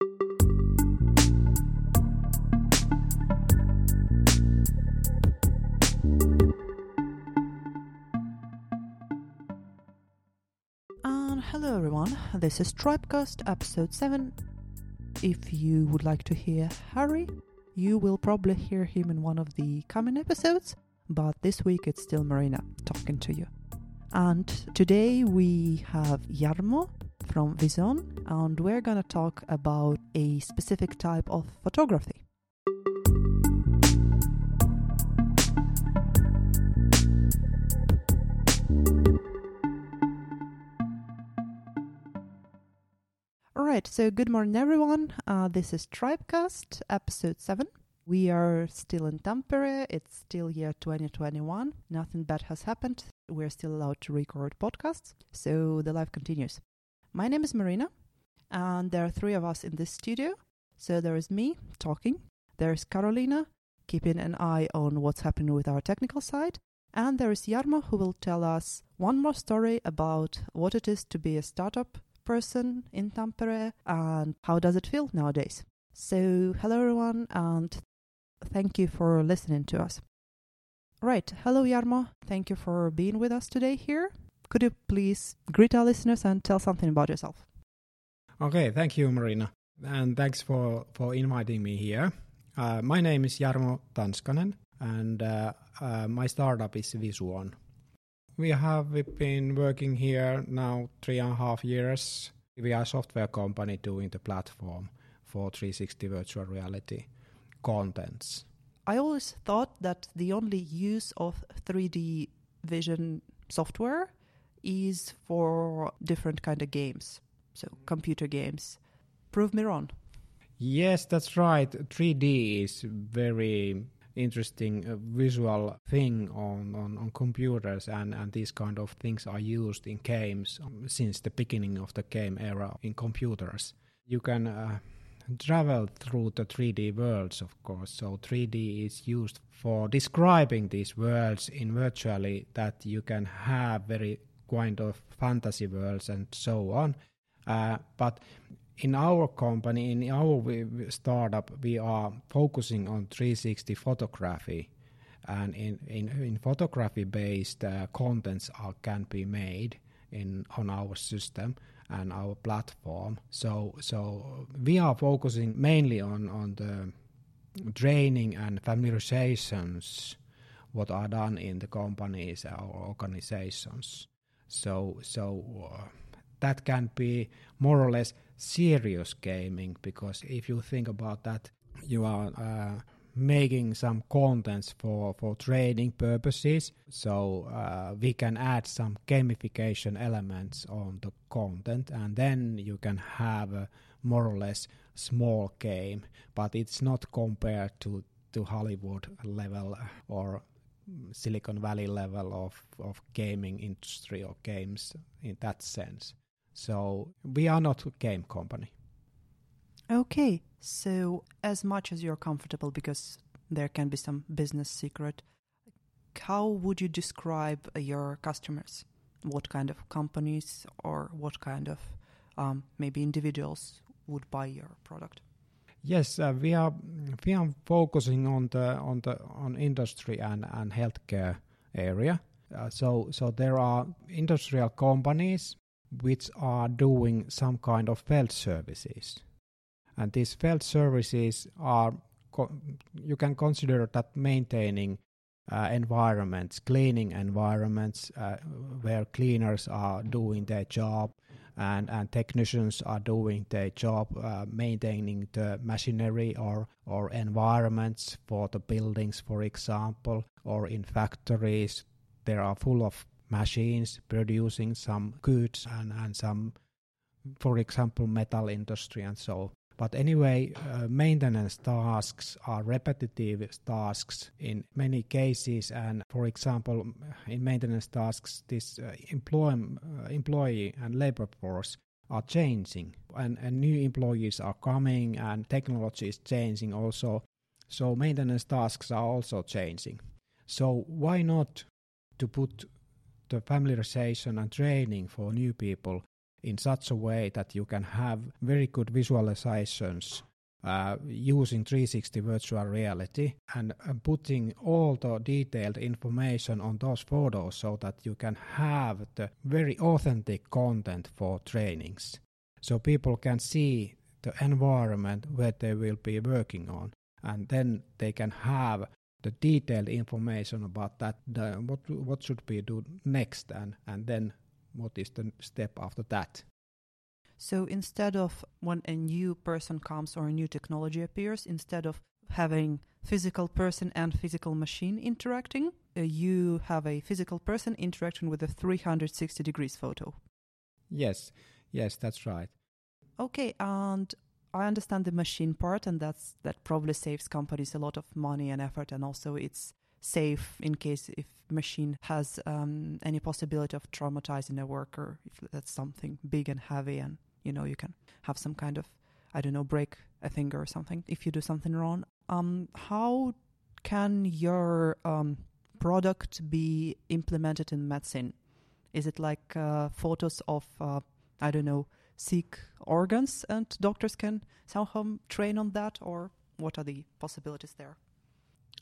And hello everyone, this is Tribecast episode 7. If you would like to hear Harry, you will probably hear him in one of the coming episodes, but this week it's still Marina talking to you. And today we have Jarmo from Visuon, and we're gonna talk about a specific type of photography. Alright, so good morning everyone. Uh, this is Tribecast, episode 7. We are still in Tampere. It's still year 2021. Nothing bad has happened. We're still allowed to record podcasts, so the life continues. My name is Marina, and there are three of us in this studio. So there is me talking, there's Carolina keeping an eye on what's happening with our technical side, and there is Jarmo who will tell us one more story about what it is to be a startup person in Tampere and how does it feel nowadays. So, hello everyone, and thank you for listening to us. Right, hello Jarmo, thank you for being with us today here. Could you please greet our listeners and tell something about yourself? Okay, thank you, Marina, and thanks for for inviting me here. Uh, my name is Jarmo Tanskanen, and uh, uh, my startup is Visuon. We have been working here now three and a half years. We are a software company doing the platform for 360 virtual reality contents. I always thought that the only use of 3D vision software is for different kind of games, so computer games. Prove me wrong. Yes, that's right. 3D is very interesting uh, visual thing on, on, on computers and, and these kind of things are used in games um, since the beginning of the game era in computers. You can uh, travel through the 3D worlds, of course. So 3D is used for describing these worlds in virtually that you can have very kind of fantasy worlds and so on. Uh, but in our company, in our startup, we are focusing on 360 photography, and in in, in photography based uh, contents are, can be made in on our system and our platform. So so we are focusing mainly on on the training and familiarizations what are done in the companies or organizations. So so. Uh, that can be more or less serious gaming because if you think about that, you are uh, making some contents for for trading purposes. So uh, we can add some gamification elements on the content, and then you can have a more or less small game, but it's not compared to to Hollywood level or Silicon Valley level of, of gaming industry or games in that sense. So we are not a game company. Okay, so as much as you're comfortable, because there can be some business secret, how would you describe your customers? What kind of companies or what kind of um, maybe individuals would buy your product? Yes, uh, we are focusing on the industry and healthcare area. Uh, so so there are industrial companies which are doing some kind of field services. And these field services are, you can consider that maintaining uh, environments, cleaning environments where cleaners are doing their job and, and technicians are doing their job uh, maintaining the machinery or, or environments for the buildings, for example, or in factories. There are full of machines producing some goods and, and some, for example, metal industry and so. But anyway, uh, maintenance tasks are repetitive tasks in many cases. And for example, in maintenance tasks, this uh, employee, uh, employee and labor force are changing and, and new employees are coming and technology is changing also. So maintenance tasks are also changing. So why not to put the familiarization and training for new people in such a way that you can have very good visualizations uh, using 360 virtual reality and uh, putting all the detailed information on those photos so that you can have the very authentic content for trainings. So people can see the environment where they will be working on and then they can have the detailed information about that the, what what should be do next and and then what is the step after that so instead of when a new person comes or a new technology appears, instead of having physical person and physical machine interacting, uh, you have a physical person interacting with a 360 degrees photo. Yes, yes, that's right. Okay, and I understand the machine part, and that's that probably saves companies a lot of money and effort, and also it's safe in case if machine has um, any possibility of traumatizing a worker if that's something big and heavy and you know you can have some kind of I don't know break a finger or something if you do something wrong. Um, how can your um, product be implemented in medicine? Is it like uh, photos of uh, I don't know sick organs and doctors can somehow train on that, or what are the possibilities there?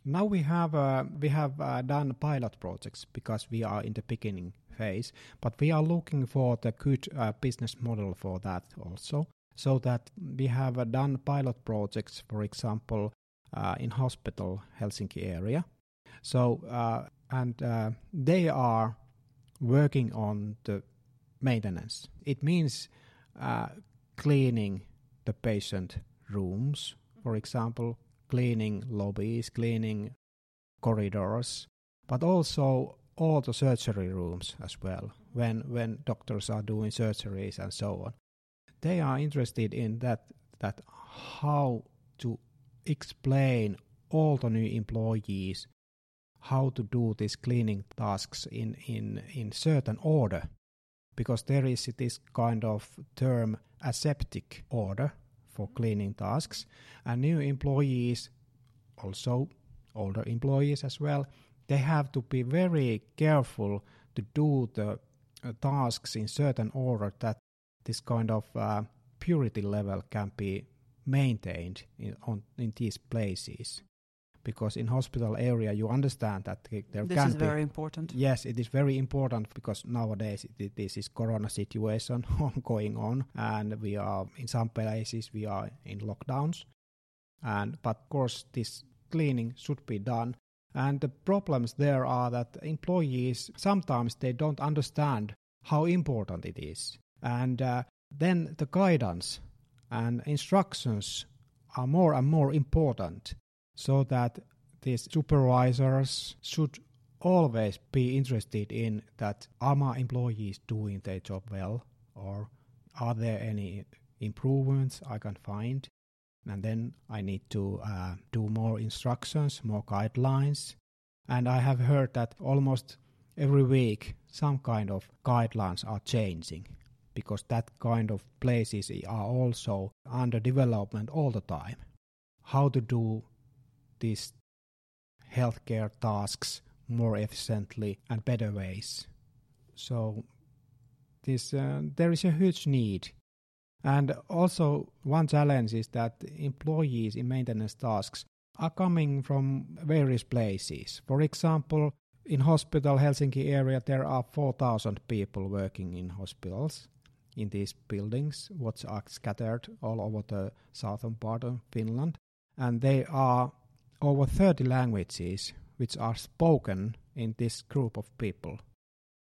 Now we have uh, we have uh, done pilot projects because we are in the beginning phase, but we are looking for the good uh, business model for that also. So that we have uh, done pilot projects, for example, uh, in hospital Helsinki area. So uh, and they are working on the maintenance. It means cleaning the patient rooms, for example, cleaning lobbies, cleaning corridors, but also all the surgery rooms as well when when doctors are doing surgeries and so on. They are interested in that that how to explain all the new employees how to do these cleaning tasks in, in, in certain order because there is this kind of term aseptic order for cleaning tasks. And new employees, also older employees as well, they have to be very careful to do the uh, tasks in certain order that this kind of uh, purity level can be maintained in, on, in these places because in hospital area you understand that there this can is be, very important. Yes it is very important because nowadays it, this is corona situation going on and we are in some places we are in lockdowns. And but of course this cleaning should be done. And the problems there are that employees sometimes they don't understand how important it is. And uh, then the guidance and instructions are more and more important so that these supervisors should always be interested in that are my employees doing their job well or are there any improvements I can find and then I need to uh, do more instructions, more guidelines. And I have heard that almost every week some kind of guidelines are changing because that kind of places are also under development all the time. How to do these healthcare tasks more efficiently and better ways. So this uh, there is a huge need. And also one challenge is that employees in maintenance tasks are coming from various places. For example, in hospital Helsinki area there are 4000 people working in hospitals in these buildings which are scattered all over the southern part of Finland and they are over 30 languages which are spoken in this group of people.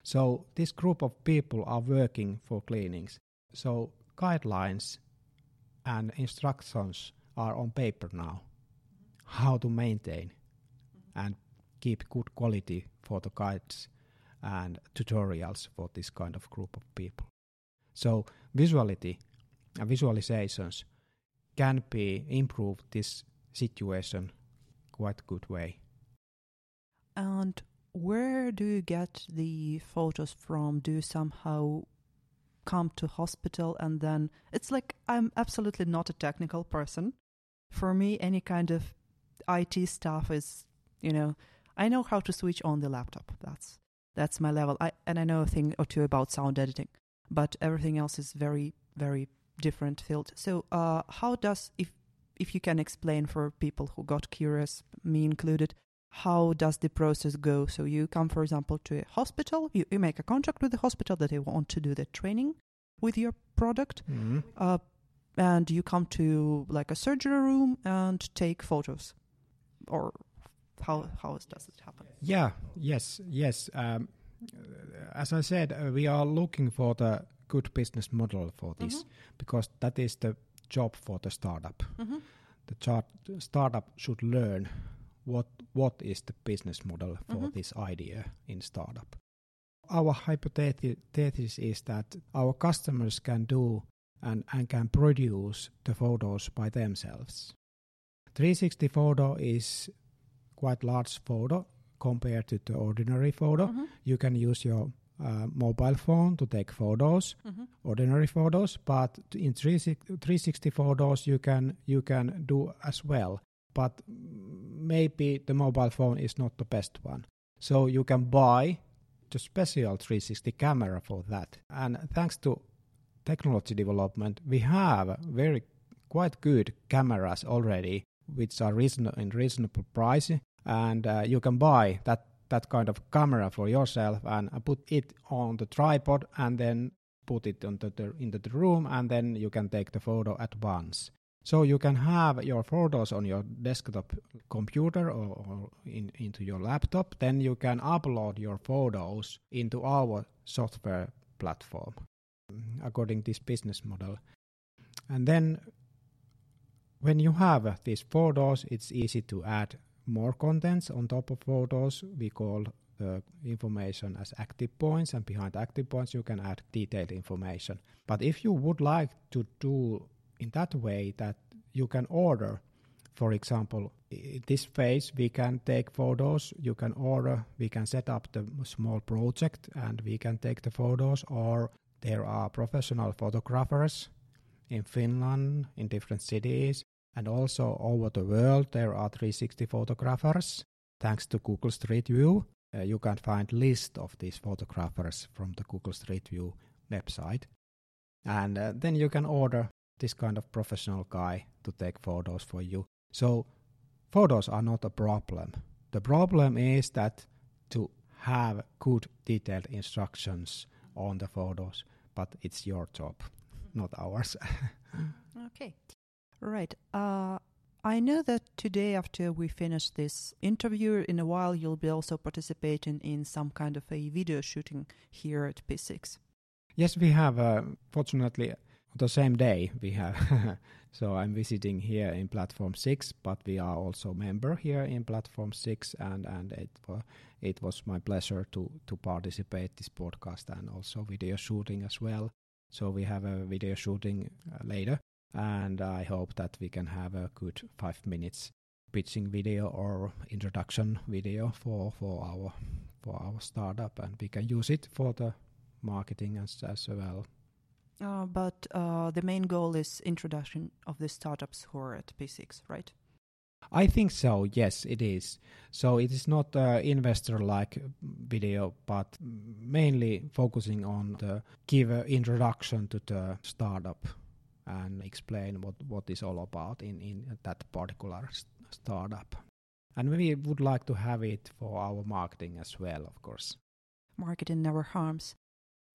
So this group of people are working for cleanings. So guidelines and instructions are on paper now. How to maintain and keep good quality for the guides and tutorials for this kind of group of people. So visuality and visualizations can be improved this situation quite good way. And where do you get the photos from? Do you somehow come to hospital and then it's like I'm absolutely not a technical person. For me, any kind of IT stuff is, you know, I know how to switch on the laptop. That's that's my level. I and I know a thing or two about sound editing. but everything else is very, very different field. So, uh, how does if if you can explain for people who got curious, me included, how does the process go? So you come, for example, to a hospital, you, you make a contract with the hospital that they want to do the training with your product, Mm-hmm. uh, and you come to like a surgery room and take photos, or how how does it happen? Yeah, yes, yes. Um, as I said, uh, we are looking for the good business model for this because that is the job for the startup. Mm-hmm. The chart, startup should learn what what is the business model for Mhm. this idea in startup. Our hypothesis is that our customers can do and, and can produce the photos by themselves. 360 photo is quite large photo compared to the ordinary photo. Mm-hmm. You can use your uh, mobile phone to take photos, Mm-hmm. ordinary photos, but in 360 360 photos you can you can do as well. But maybe the mobile phone is not the best one. So you can buy the special 360 camera for that. And thanks to technology development, we have very quite good cameras already, which are reason- in reasonable price, and uh, you can buy that that kind of camera for yourself and put it on the tripod and then put it into the into the room and then you can take the photo at once. So you can have your photos on your desktop computer or, or in, into your laptop. Then you can upload your photos into our software platform according to this business model. And then when you have these photos, it's easy to add more contents on top of photos. We call the information as active points, and behind active points, you can add detailed information. But if you would like to do in that way that you can order, for example, in this phase, we can take photos, you can order, we can set up the small project and we can take the photos, or there are professional photographers in Finland, in different cities, and also over the world there are 360 photographers. Thanks to Google Street View, uh, you can find list of these photographers from the Google Street View website, and uh, then you can order this kind of professional guy to take photos for you. So photos are not a problem. The problem is that to have good detailed instructions on the photos, but it's your job, not ours. Okay. Right. Uh, I know that today, after we finish this interview, in a while you'll be also participating in some kind of a video shooting here at P6. Yes, we have. Uh, fortunately, the same day we have. so I'm visiting here in Platform Six, but we are also member here in Platform Six, and and it wa- it was my pleasure to to participate this podcast and also video shooting as well. So we have a video shooting uh, later, and I hope that we can have a good five minutes pitching video or introduction video for for our for our startup, and we can use it for the marketing as as well. Uh, but uh, the main goal is introduction of the startups who are at P6, right? I think so. Yes, it is. So it is not uh, investor-like video, but mainly focusing on the give an introduction to the startup and explain what what is all about in in that particular s- startup. And we would like to have it for our marketing as well, of course. Marketing never harms.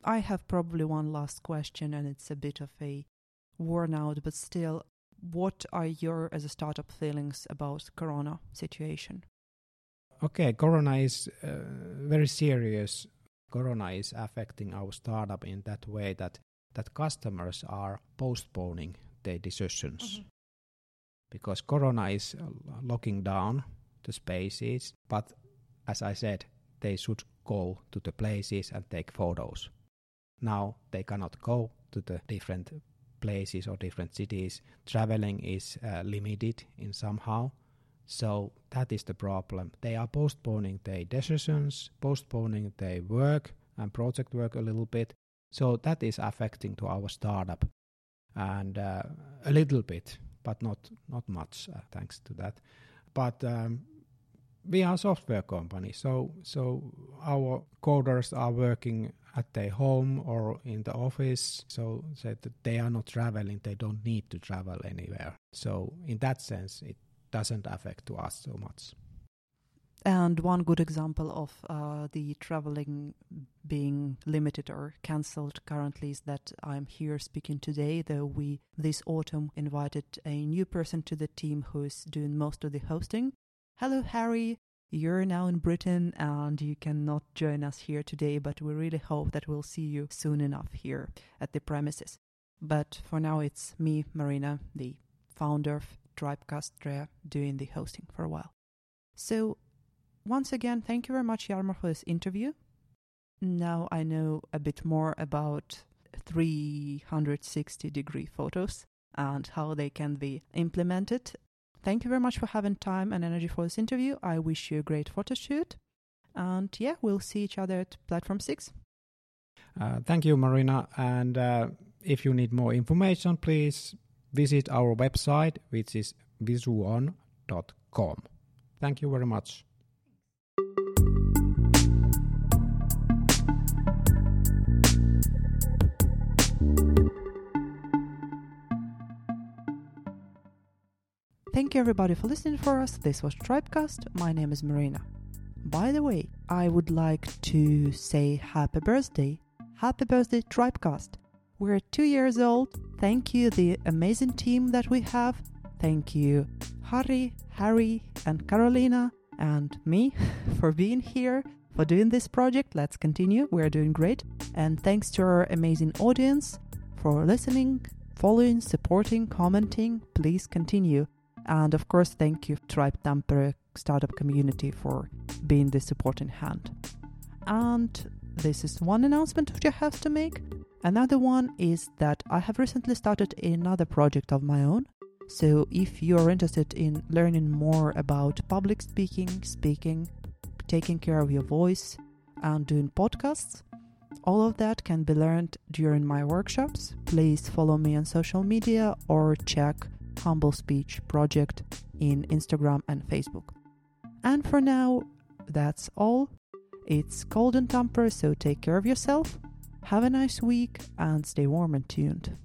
I have probably one last question, and it's a bit of a worn out, but still, what are your, as a startup, feelings about Corona situation? Okay, Corona is uh, very serious. Corona is affecting our startup in that way that that customers are postponing their decisions because Corona is uh, locking down the spaces. But as I said, they should go to the places and take photos. Now they cannot go to the different places or different cities. Traveling is uh, limited in somehow. So that is the problem. They are postponing their decisions, postponing their work and project work a little bit. So that is affecting to our startup, and uh, a little bit, but not not much, uh, thanks to that. But um, we are a software company, so so our coders are working at their home or in the office. So that they are not traveling, they don't need to travel anywhere. So in that sense, it doesn't affect to us so much. And one good example of uh, the traveling being limited or cancelled currently is that I'm here speaking today, though we this autumn invited a new person to the team who is doing most of the hosting. Hello, Harry. You're now in Britain and you cannot join us here today, but we really hope that we'll see you soon enough here at the premises. But for now, it's me, Marina, the founder of Tribecast doing the hosting for a while. So once again, thank you very much, Jarmo, for this interview. Now I know a bit more about 360 degree photos and how they can be implemented. Thank you very much for having time and energy for this interview. I wish you a great photo shoot. And yeah, we'll see each other at Platform 6. Uh, thank you, Marina. And uh, if you need more information, please visit our website, which is visuon.com. Thank you very much. Thank you everybody for listening for us. This was Tribecast. My name is Marina. By the way, I would like to say happy birthday. Happy birthday, Tribecast. We're two years old. Thank you, the amazing team that we have. Thank you, Harry, Harry, and Carolina, and me for being here, for doing this project. Let's continue. We're doing great. And thanks to our amazing audience for listening, following, supporting, commenting. Please continue. And of course, thank you, Tribe Tampere startup community, for being the supporting hand. And this is one announcement which I have to make. Another one is that I have recently started another project of my own. So if you're interested in learning more about public speaking, speaking, taking care of your voice, and doing podcasts, all of that can be learned during my workshops. Please follow me on social media or check Humble Speech Project in Instagram and Facebook. And for now, that's all. It's cold in Tampere, so take care of yourself. Have a nice week and stay warm and tuned.